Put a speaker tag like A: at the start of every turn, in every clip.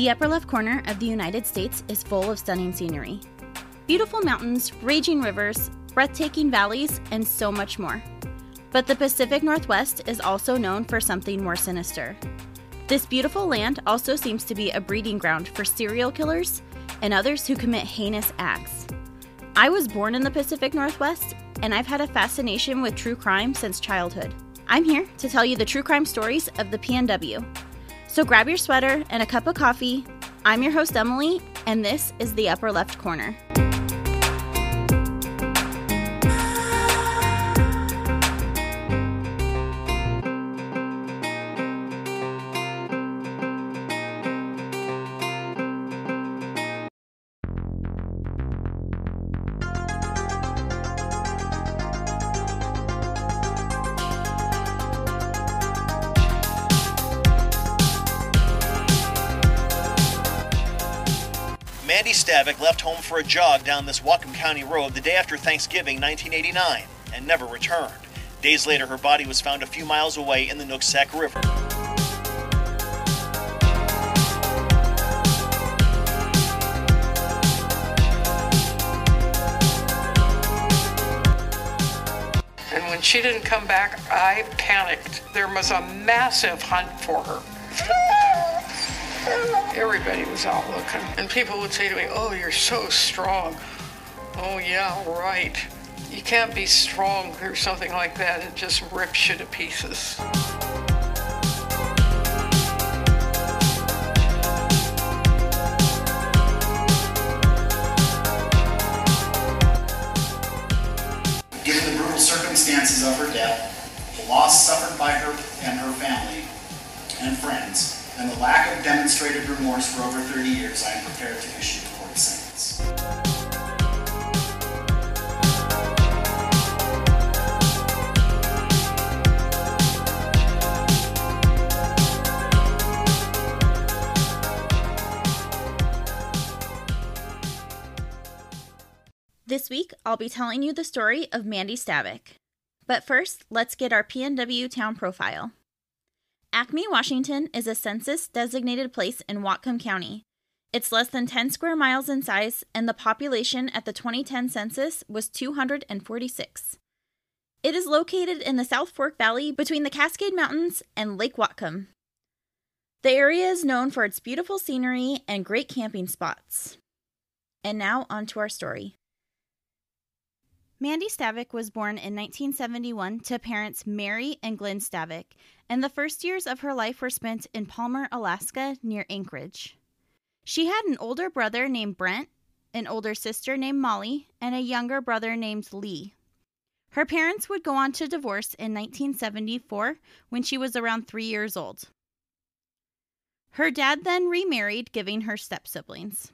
A: The upper left corner of the United States is full of stunning scenery beautiful mountains, raging rivers, breathtaking valleys, and so much more. But the Pacific Northwest is also known for something more sinister. This beautiful land also seems to be a breeding ground for serial killers and others who commit heinous acts. I was born in the Pacific Northwest, and I've had a fascination with true crime since childhood. I'm here to tell you the true crime stories of the PNW. So grab your sweater and a cup of coffee. I'm your host, Emily, and this is the Upper Left Corner.
B: Left home for a jog down this Whatcom County road the day after Thanksgiving 1989 and never returned. Days later, her body was found a few miles away in the Nooksack River.
C: And when she didn't come back, I panicked. There was a massive hunt for her. Everybody was out looking. And people would say to me, Oh, you're so strong. Oh, yeah, right. You can't be strong through something like that. It just rips you to pieces.
D: Given the brutal circumstances of her death, the loss suffered by her and her family and friends, and the lack of demonstrated remorse for over 30 years, I am prepared to issue the court sentence.
A: This week, I'll be telling you the story of Mandy Stavik. But first, let's get our PNW town profile. Acme, Washington is a census designated place in Whatcom County. It's less than 10 square miles in size, and the population at the 2010 census was 246. It is located in the South Fork Valley between the Cascade Mountains and Lake Whatcom. The area is known for its beautiful scenery and great camping spots. And now, on to our story. Mandy Stavik was born in 1971 to parents Mary and Glenn Stavik, and the first years of her life were spent in Palmer, Alaska, near Anchorage. She had an older brother named Brent, an older sister named Molly, and a younger brother named Lee. Her parents would go on to divorce in 1974 when she was around three years old. Her dad then remarried, giving her step siblings.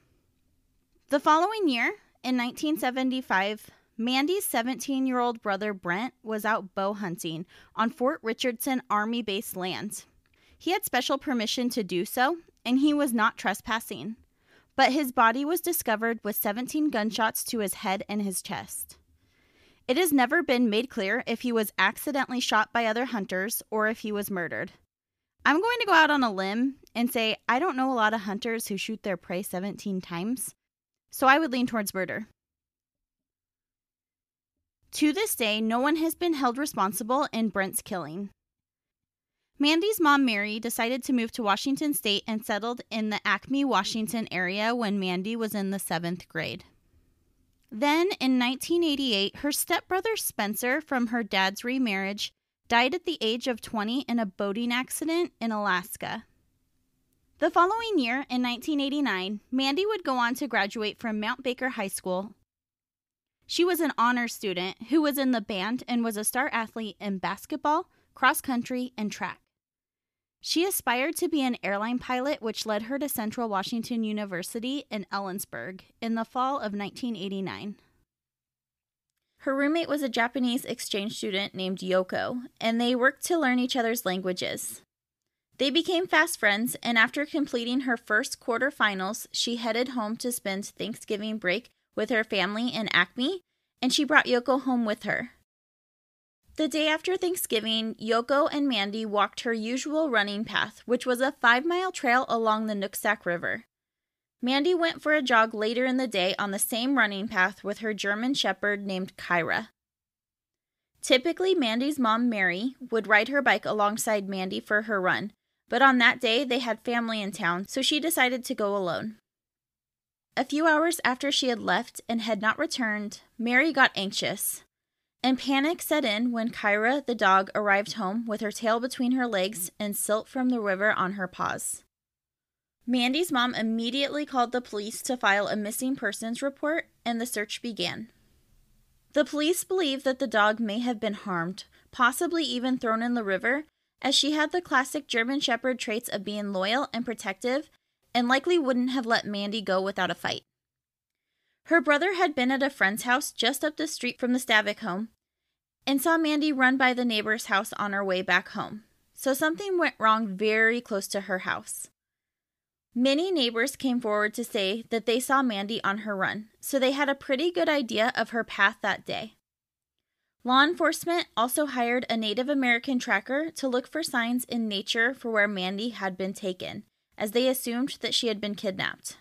A: The following year, in 1975, Mandy's 17 year old brother Brent was out bow hunting on Fort Richardson Army Base land. He had special permission to do so, and he was not trespassing. But his body was discovered with 17 gunshots to his head and his chest. It has never been made clear if he was accidentally shot by other hunters or if he was murdered. I'm going to go out on a limb and say I don't know a lot of hunters who shoot their prey 17 times, so I would lean towards murder. To this day, no one has been held responsible in Brent's killing. Mandy's mom, Mary, decided to move to Washington State and settled in the Acme, Washington area when Mandy was in the seventh grade. Then, in 1988, her stepbrother Spencer, from her dad's remarriage, died at the age of 20 in a boating accident in Alaska. The following year, in 1989, Mandy would go on to graduate from Mount Baker High School she was an honor student who was in the band and was a star athlete in basketball, cross country, and track. She aspired to be an airline pilot, which led her to Central Washington University in Ellensburg in the fall of 1989. Her roommate was a Japanese exchange student named Yoko, and they worked to learn each other's languages. They became fast friends, and after completing her first quarterfinals, she headed home to spend Thanksgiving break with her family in Acme, and she brought Yoko home with her. The day after Thanksgiving, Yoko and Mandy walked her usual running path, which was a five mile trail along the Nooksack River. Mandy went for a jog later in the day on the same running path with her German Shepherd named Kyra. Typically, Mandy's mom, Mary, would ride her bike alongside Mandy for her run, but on that day they had family in town, so she decided to go alone. A few hours after she had left and had not returned, Mary got anxious and panic set in when Kyra, the dog, arrived home with her tail between her legs and silt from the river on her paws. Mandy's mom immediately called the police to file a missing persons report, and the search began. The police believe that the dog may have been harmed, possibly even thrown in the river, as she had the classic German Shepherd traits of being loyal and protective and likely wouldn't have let Mandy go without a fight. Her brother had been at a friend's house just up the street from the Stavik home and saw Mandy run by the neighbor's house on her way back home. So something went wrong very close to her house. Many neighbors came forward to say that they saw Mandy on her run, so they had a pretty good idea of her path that day. Law enforcement also hired a Native American tracker to look for signs in nature for where Mandy had been taken, as they assumed that she had been kidnapped.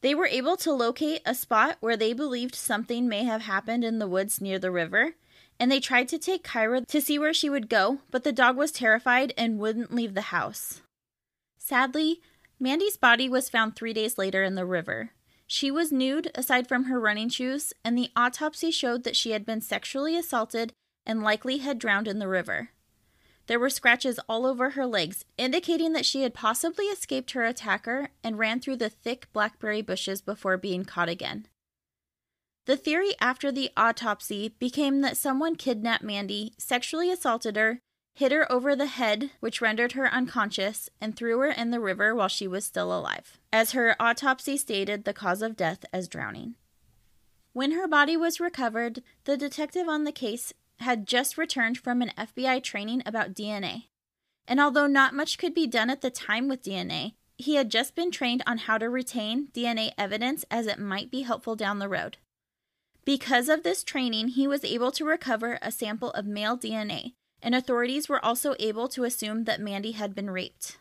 A: They were able to locate a spot where they believed something may have happened in the woods near the river, and they tried to take Kyra to see where she would go, but the dog was terrified and wouldn't leave the house. Sadly, Mandy's body was found three days later in the river. She was nude aside from her running shoes, and the autopsy showed that she had been sexually assaulted and likely had drowned in the river. There were scratches all over her legs, indicating that she had possibly escaped her attacker and ran through the thick blackberry bushes before being caught again. The theory after the autopsy became that someone kidnapped Mandy, sexually assaulted her, hit her over the head, which rendered her unconscious, and threw her in the river while she was still alive, as her autopsy stated the cause of death as drowning. When her body was recovered, the detective on the case had just returned from an FBI training about DNA. And although not much could be done at the time with DNA, he had just been trained on how to retain DNA evidence as it might be helpful down the road. Because of this training, he was able to recover a sample of male DNA, and authorities were also able to assume that Mandy had been raped.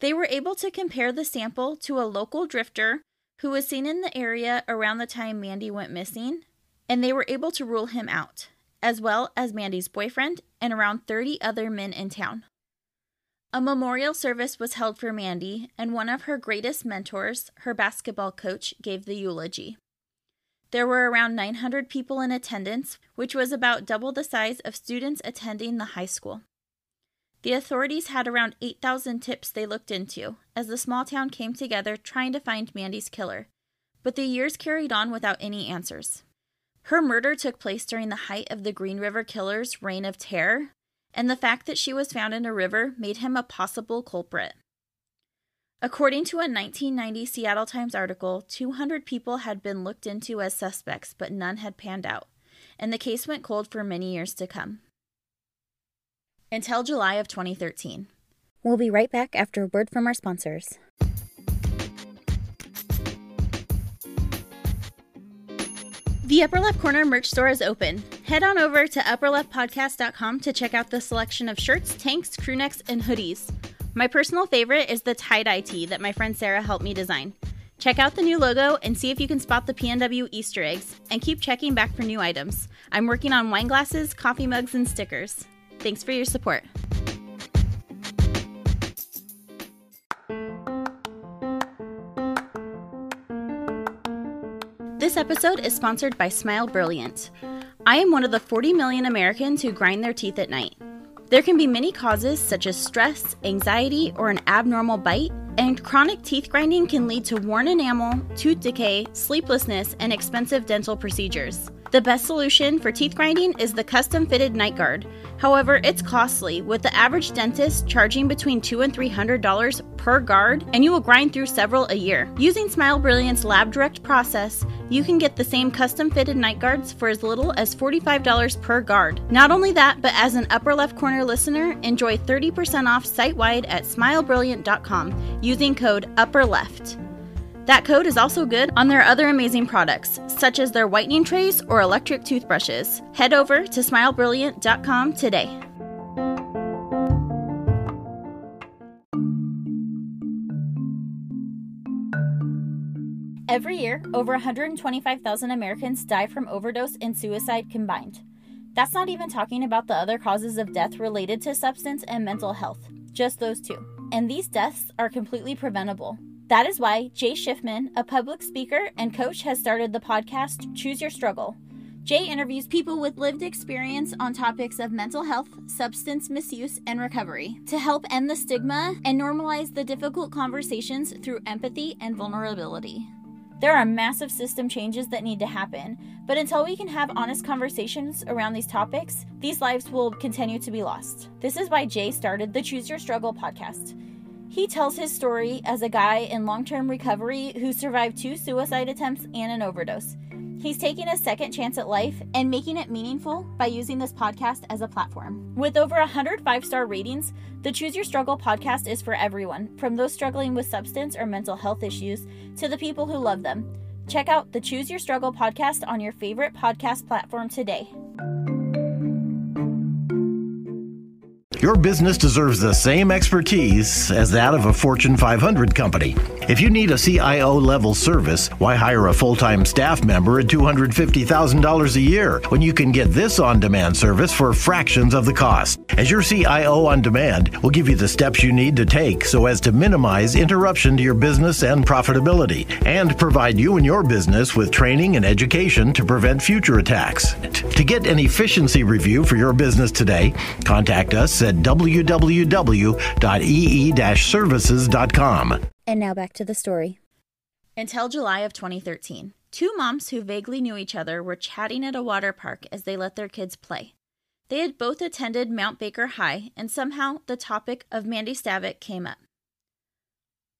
A: They were able to compare the sample to a local drifter who was seen in the area around the time Mandy went missing, and they were able to rule him out, as well as Mandy's boyfriend and around 30 other men in town. A memorial service was held for Mandy, and one of her greatest mentors, her basketball coach, gave the eulogy. There were around 900 people in attendance, which was about double the size of students attending the high school. The authorities had around 8,000 tips they looked into as the small town came together trying to find Mandy's killer, but the years carried on without any answers. Her murder took place during the height of the Green River Killer's reign of terror, and the fact that she was found in a river made him a possible culprit. According to a 1990 Seattle Times article, 200 people had been looked into as suspects, but none had panned out, and the case went cold for many years to come. Until July of 2013.
E: We'll be right back after a word from our sponsors.
A: The Upper Left Corner merch store is open. Head on over to upperleftpodcast.com to check out the selection of shirts, tanks, crewnecks, and hoodies. My personal favorite is the tie dye tee that my friend Sarah helped me design. Check out the new logo and see if you can spot the PNW Easter eggs, and keep checking back for new items. I'm working on wine glasses, coffee mugs, and stickers. Thanks for your support. This episode is sponsored by Smile Brilliant. I am one of the 40 million Americans who grind their teeth at night. There can be many causes such as stress, anxiety, or an abnormal bite, and chronic teeth grinding can lead to worn enamel, tooth decay, sleeplessness, and expensive dental procedures. The best solution for teeth grinding is the custom fitted night guard. However, it's costly, with the average dentist charging between 2 and $300 per guard, and you will grind through several a year. Using Smile Brilliant's lab direct process, you can get the same custom fitted night guards for as little as $45 per guard. Not only that, but as an upper left corner listener, enjoy 30% off site wide at smilebrilliant.com using code upper left. That code is also good on their other amazing products, such as their whitening trays or electric toothbrushes. Head over to smilebrilliant.com today. Every year, over 125,000 Americans die from overdose and suicide combined. That's not even talking about the other causes of death related to substance and mental health, just those two. And these deaths are completely preventable. That is why Jay Schiffman, a public speaker and coach, has started the podcast Choose Your Struggle. Jay interviews people with lived experience on topics of mental health, substance misuse, and recovery to help end the stigma and normalize the difficult conversations through empathy and vulnerability. There are massive system changes that need to happen, but until we can have honest conversations around these topics, these lives will continue to be lost. This is why Jay started the Choose Your Struggle podcast. He tells his story as a guy in long term recovery who survived two suicide attempts and an overdose. He's taking a second chance at life and making it meaningful by using this podcast as a platform. With over 100 five star ratings, the Choose Your Struggle podcast is for everyone, from those struggling with substance or mental health issues to the people who love them. Check out the Choose Your Struggle podcast on your favorite podcast platform today.
F: Your business deserves the same expertise as that of a Fortune 500 company. If you need a CIO level service, why hire a full time staff member at $250,000 a year when you can get this on demand service for fractions of the cost? As your CIO on demand will give you the steps you need to take so as to minimize interruption to your business and profitability and provide you and your business with training and education to prevent future attacks. To get an efficiency review for your business today, contact us at www.ee-services.com.
E: And now back to the story.
A: Until July of 2013, two moms who vaguely knew each other were chatting at a water park as they let their kids play. They had both attended Mount Baker High, and somehow the topic of Mandy Stavik came up.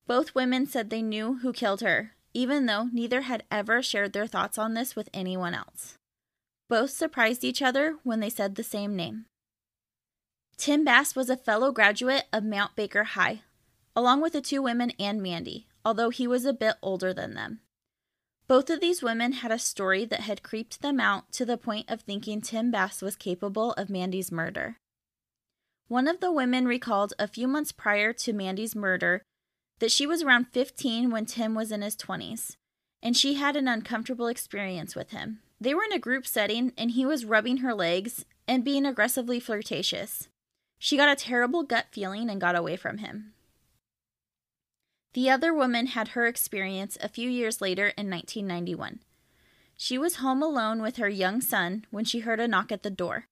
A: Both women said they knew who killed her, even though neither had ever shared their thoughts on this with anyone else. Both surprised each other when they said the same name. Tim Bass was a fellow graduate of Mount Baker High, along with the two women and Mandy, although he was a bit older than them. Both of these women had a story that had creeped them out to the point of thinking Tim Bass was capable of Mandy's murder. One of the women recalled a few months prior to Mandy's murder that she was around 15 when Tim was in his 20s, and she had an uncomfortable experience with him. They were in a group setting, and he was rubbing her legs and being aggressively flirtatious. She got a terrible gut feeling and got away from him. The other woman had her experience a few years later in 1991. She was home alone with her young son when she heard a knock at the door.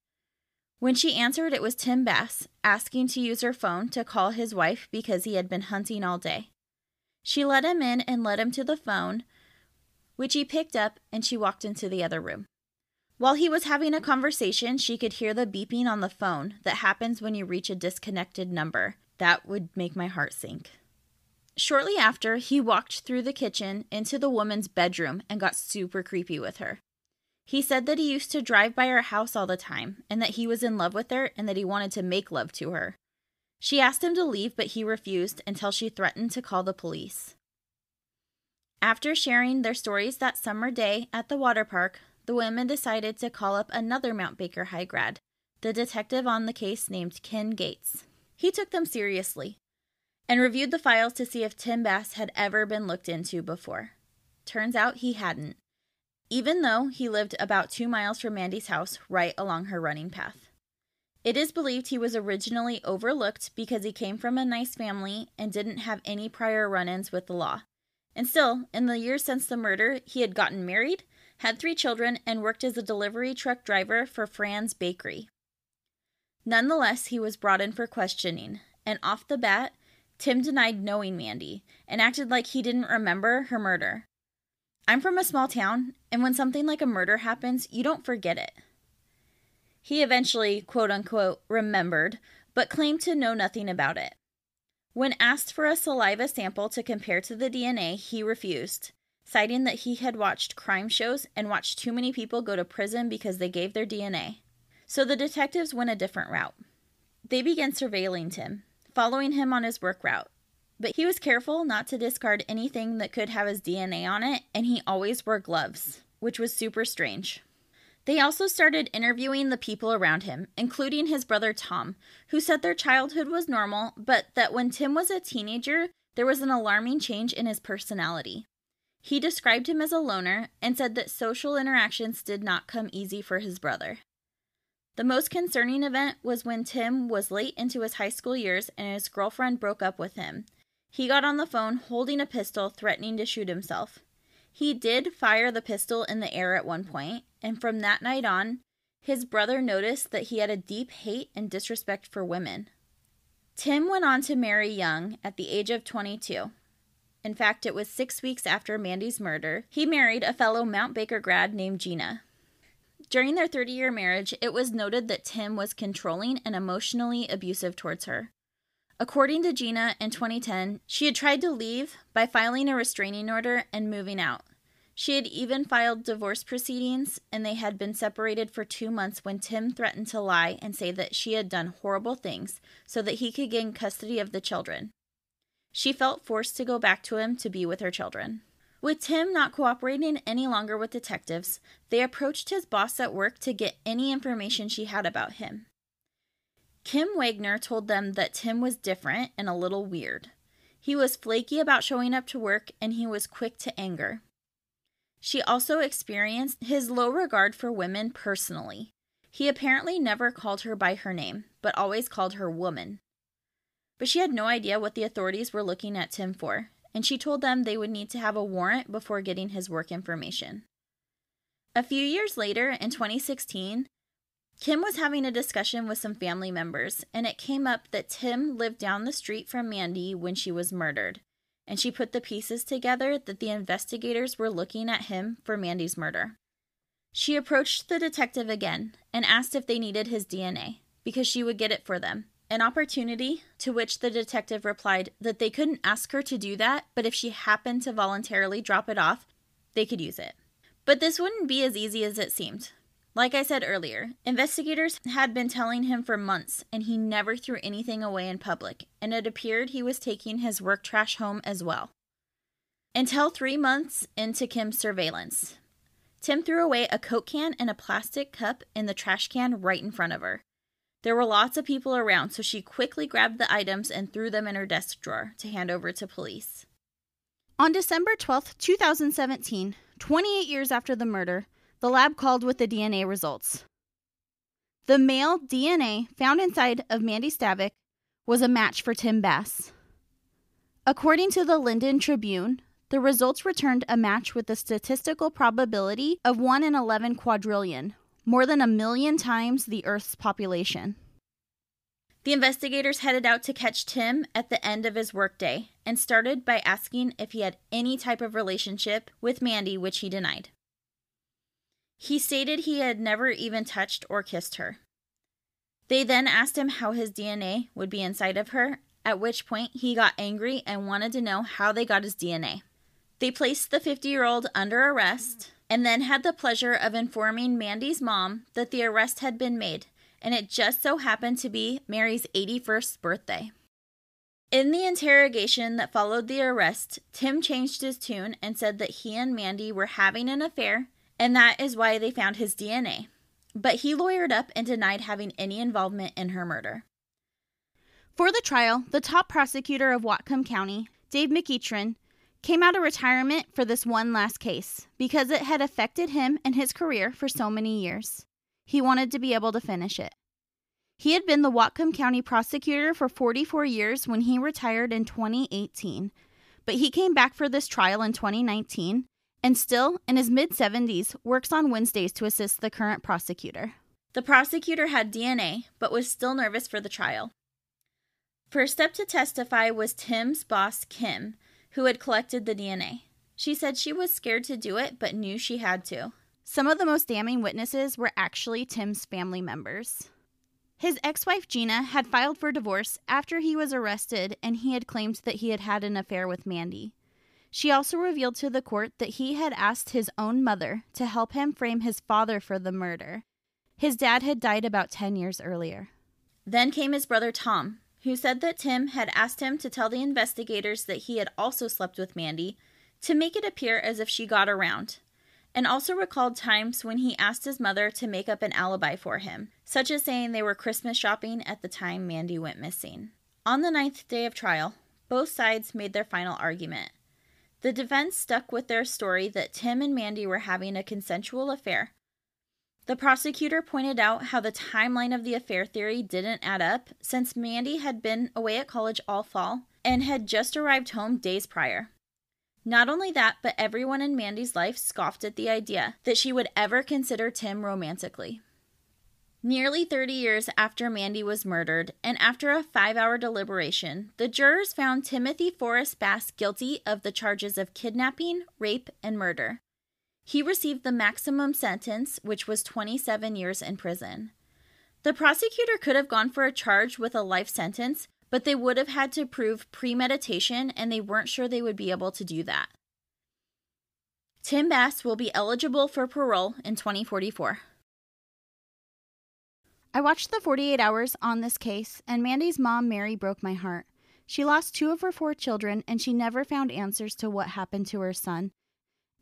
A: When she answered, it was Tim Bass asking to use her phone to call his wife because he had been hunting all day. She let him in and led him to the phone, which he picked up, and she walked into the other room. While he was having a conversation, she could hear the beeping on the phone that happens when you reach a disconnected number. That would make my heart sink. Shortly after, he walked through the kitchen into the woman's bedroom and got super creepy with her. He said that he used to drive by her house all the time and that he was in love with her and that he wanted to make love to her. She asked him to leave, but he refused until she threatened to call the police. After sharing their stories that summer day at the water park, the women decided to call up another Mount Baker High grad, the detective on the case named Ken Gates. He took them seriously and reviewed the files to see if Tim Bass had ever been looked into before. Turns out he hadn't, even though he lived about two miles from Mandy's house right along her running path. It is believed he was originally overlooked because he came from a nice family and didn't have any prior run ins with the law. And still, in the years since the murder, he had gotten married had three children, and worked as a delivery truck driver for Franz Bakery. Nonetheless, he was brought in for questioning, and off the bat, Tim denied knowing Mandy and acted like he didn't remember her murder. I'm from a small town, and when something like a murder happens, you don't forget it. He eventually, quote unquote, remembered, but claimed to know nothing about it. When asked for a saliva sample to compare to the DNA, he refused, citing that he had watched crime shows and watched too many people go to prison because they gave their DNA. So the detectives went a different route. They began surveilling Tim, following him on his work route. but he was careful not to discard anything that could have his DNA on it, and he always wore gloves, which was super strange. They also started interviewing the people around him, including his brother Tom, who said their childhood was normal, but that when Tim was a teenager, there was an alarming change in his personality. He described him as a loner and said that social interactions did not come easy for his brother. The most concerning event was when Tim was late into his high school years and his girlfriend broke up with him. He got on the phone holding a pistol, threatening to shoot himself. He did fire the pistol in the air at one point, and from that night on, his brother noticed that he had a deep hate and disrespect for women. Tim went on to marry Young at the age of 22. In fact, it was six weeks after Mandy's murder, he married a fellow Mount Baker grad named Gina. During their 30 year marriage, it was noted that Tim was controlling and emotionally abusive towards her. According to Gina, in 2010, she had tried to leave by filing a restraining order and moving out. She had even filed divorce proceedings, and they had been separated for two months when Tim threatened to lie and say that she had done horrible things so that he could gain custody of the children. She felt forced to go back to him to be with her children. With Tim not cooperating any longer with detectives, they approached his boss at work to get any information she had about him. Kim Wagner told them that Tim was different and a little weird. He was flaky about showing up to work and he was quick to anger. She also experienced his low regard for women personally. He apparently never called her by her name, but always called her woman. But she had no idea what the authorities were looking at Tim for, and she told them they would need to have a warrant before getting his work information. A few years later, in 2016, Kim was having a discussion with some family members, and it came up that Tim lived down the street from Mandy when she was murdered, and she put the pieces together that the investigators were looking at him for Mandy's murder. She approached the detective again and asked if they needed his DNA, because she would get it for them. An opportunity to which the detective replied that they couldn't ask her to do that, but if she happened to voluntarily drop it off, they could use it. But this wouldn't be as easy as it seemed. Like I said earlier, investigators had been telling him for months, and he never threw anything away in public, and it appeared he was taking his work trash home as well. Until three months into Kim's surveillance, Tim threw away a Coke can and a plastic cup in the trash can right in front of her. There were lots of people around, so she quickly grabbed the items and threw them in her desk drawer to hand over to police.
E: On December 12, 2017, 28 years after the murder, the lab called with the DNA results. The male DNA found inside of Mandy Stavik was a match for Tim Bass. According to the Lynden Tribune, the results returned a match with a statistical probability of 1 in 11 quadrillion, more than a million times the Earth's population.
A: The investigators headed out to catch Tim at the end of his workday and started by asking if he had any type of relationship with Mandy, which he denied. He stated he had never even touched or kissed her. They then asked him how his DNA would be inside of her, at which point he got angry and wanted to know how they got his DNA. They placed the 50 year old under arrest and then had the pleasure of informing Mandy's mom that the arrest had been made, and it just so happened to be Mary's 81st birthday. In the interrogation that followed the arrest, Tim changed his tune and said that he and Mandy were having an affair and that is why they found his DNA. But he lawyered up and denied having any involvement in her murder.
E: For the trial, the top prosecutor of Whatcom County, Dave McEachran, came out of retirement for this one last case because it had affected him and his career for so many years. He wanted to be able to finish it. He had been the Whatcom County prosecutor for 44 years when he retired in 2018, but he came back for this trial in 2019 and still, in his mid 70s, works on Wednesdays to assist the current prosecutor.
A: The prosecutor had DNA, but was still nervous for the trial. First up to testify was Tim's boss, Kim, who had collected the DNA. She said she was scared to do it, but knew she had to.
E: Some of the most damning witnesses were actually Tim's family members. His ex wife Gina had filed for divorce after he was arrested, and he had claimed that he had had an affair with Mandy. She also revealed to the court that he had asked his own mother to help him frame his father for the murder. His dad had died about 10 years earlier.
A: Then came his brother Tom, who said that Tim had asked him to tell the investigators that he had also slept with Mandy to make it appear as if she got around, and also recalled times when he asked his mother to make up an alibi for him, such as saying they were Christmas shopping at the time Mandy went missing. On the ninth day of trial, both sides made their final argument. The defense stuck with their story that Tim and Mandy were having a consensual affair. The prosecutor pointed out how the timeline of the affair theory didn't add up since Mandy had been away at college all fall and had just arrived home days prior. Not only that, but everyone in Mandy's life scoffed at the idea that she would ever consider Tim romantically. Nearly 30 years after Mandy was murdered, and after a five hour deliberation, the jurors found Timothy Forrest Bass guilty of the charges of kidnapping, rape, and murder. He received the maximum sentence, which was 27 years in prison. The prosecutor could have gone for a charge with a life sentence, but they would have had to prove premeditation, and they weren't sure they would be able to do that. Tim Bass will be eligible for parole in 2044.
E: I watched the 48 hours on this case, and Mandy's mom, Mary, broke my heart. She lost two of her four children, and she never found answers to what happened to her son,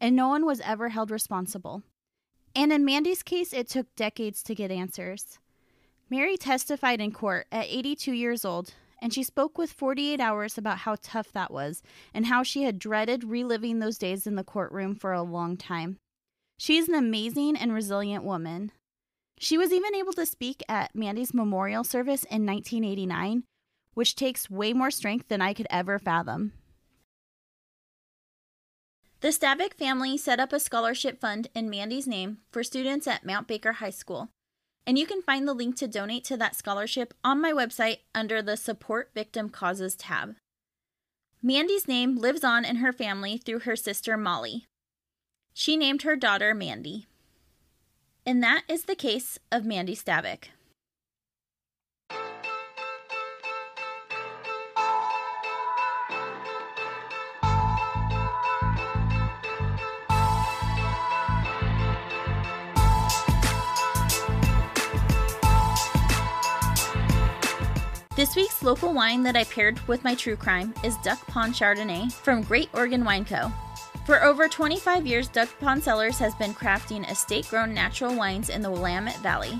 E: and no one was ever held responsible. And in Mandy's case, it took decades to get answers. Mary testified in court at 82 years old, and she spoke with 48 hours about how tough that was and how she had dreaded reliving those days in the courtroom for a long time. She is an amazing and resilient woman. She was even able to speak at Mandy's memorial service in 1989, which takes way more strength than I could ever fathom.
A: The Stavik family set up a scholarship fund in Mandy's name for students at Mount Baker High School, and you can find the link to donate to that scholarship on my website under the Support Victim Causes tab. Mandy's name lives on in her family through her sister Molly. She named her daughter Mandy. And that is the case of Mandy Stavik. This week's local wine that I paired with my true crime is Duck Pond Chardonnay from Great Oregon Wine Co. For over 25 years, Duck Pond Cellars has been crafting estate grown natural wines in the Willamette Valley.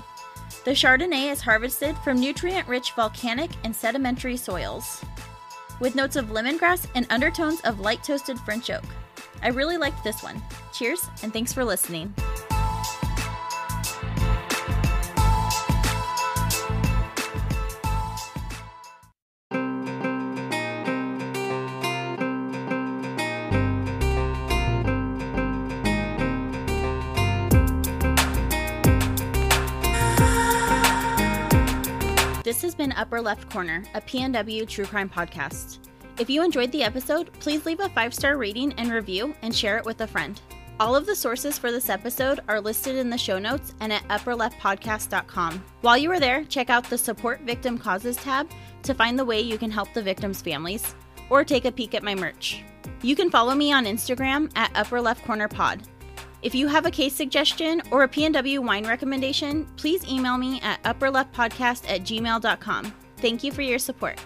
A: The Chardonnay is harvested from nutrient rich volcanic and sedimentary soils, with notes of lemongrass and undertones of light toasted French oak. I really liked this one. Cheers, and thanks for listening. Upper Left Corner, a PNW true crime podcast. If you enjoyed the episode, please leave a five star rating and review and share it with a friend. All of the sources for this episode are listed in the show notes and at upperleftpodcast.com. While you are there, check out the Support Victim Causes tab to find the way you can help the victims' families, or take a peek at my merch. You can follow me on Instagram at Upper Left Corner Pod. If you have a case suggestion or a PNW wine recommendation, please email me at upperleftpodcast at gmail.com. Thank you for your support.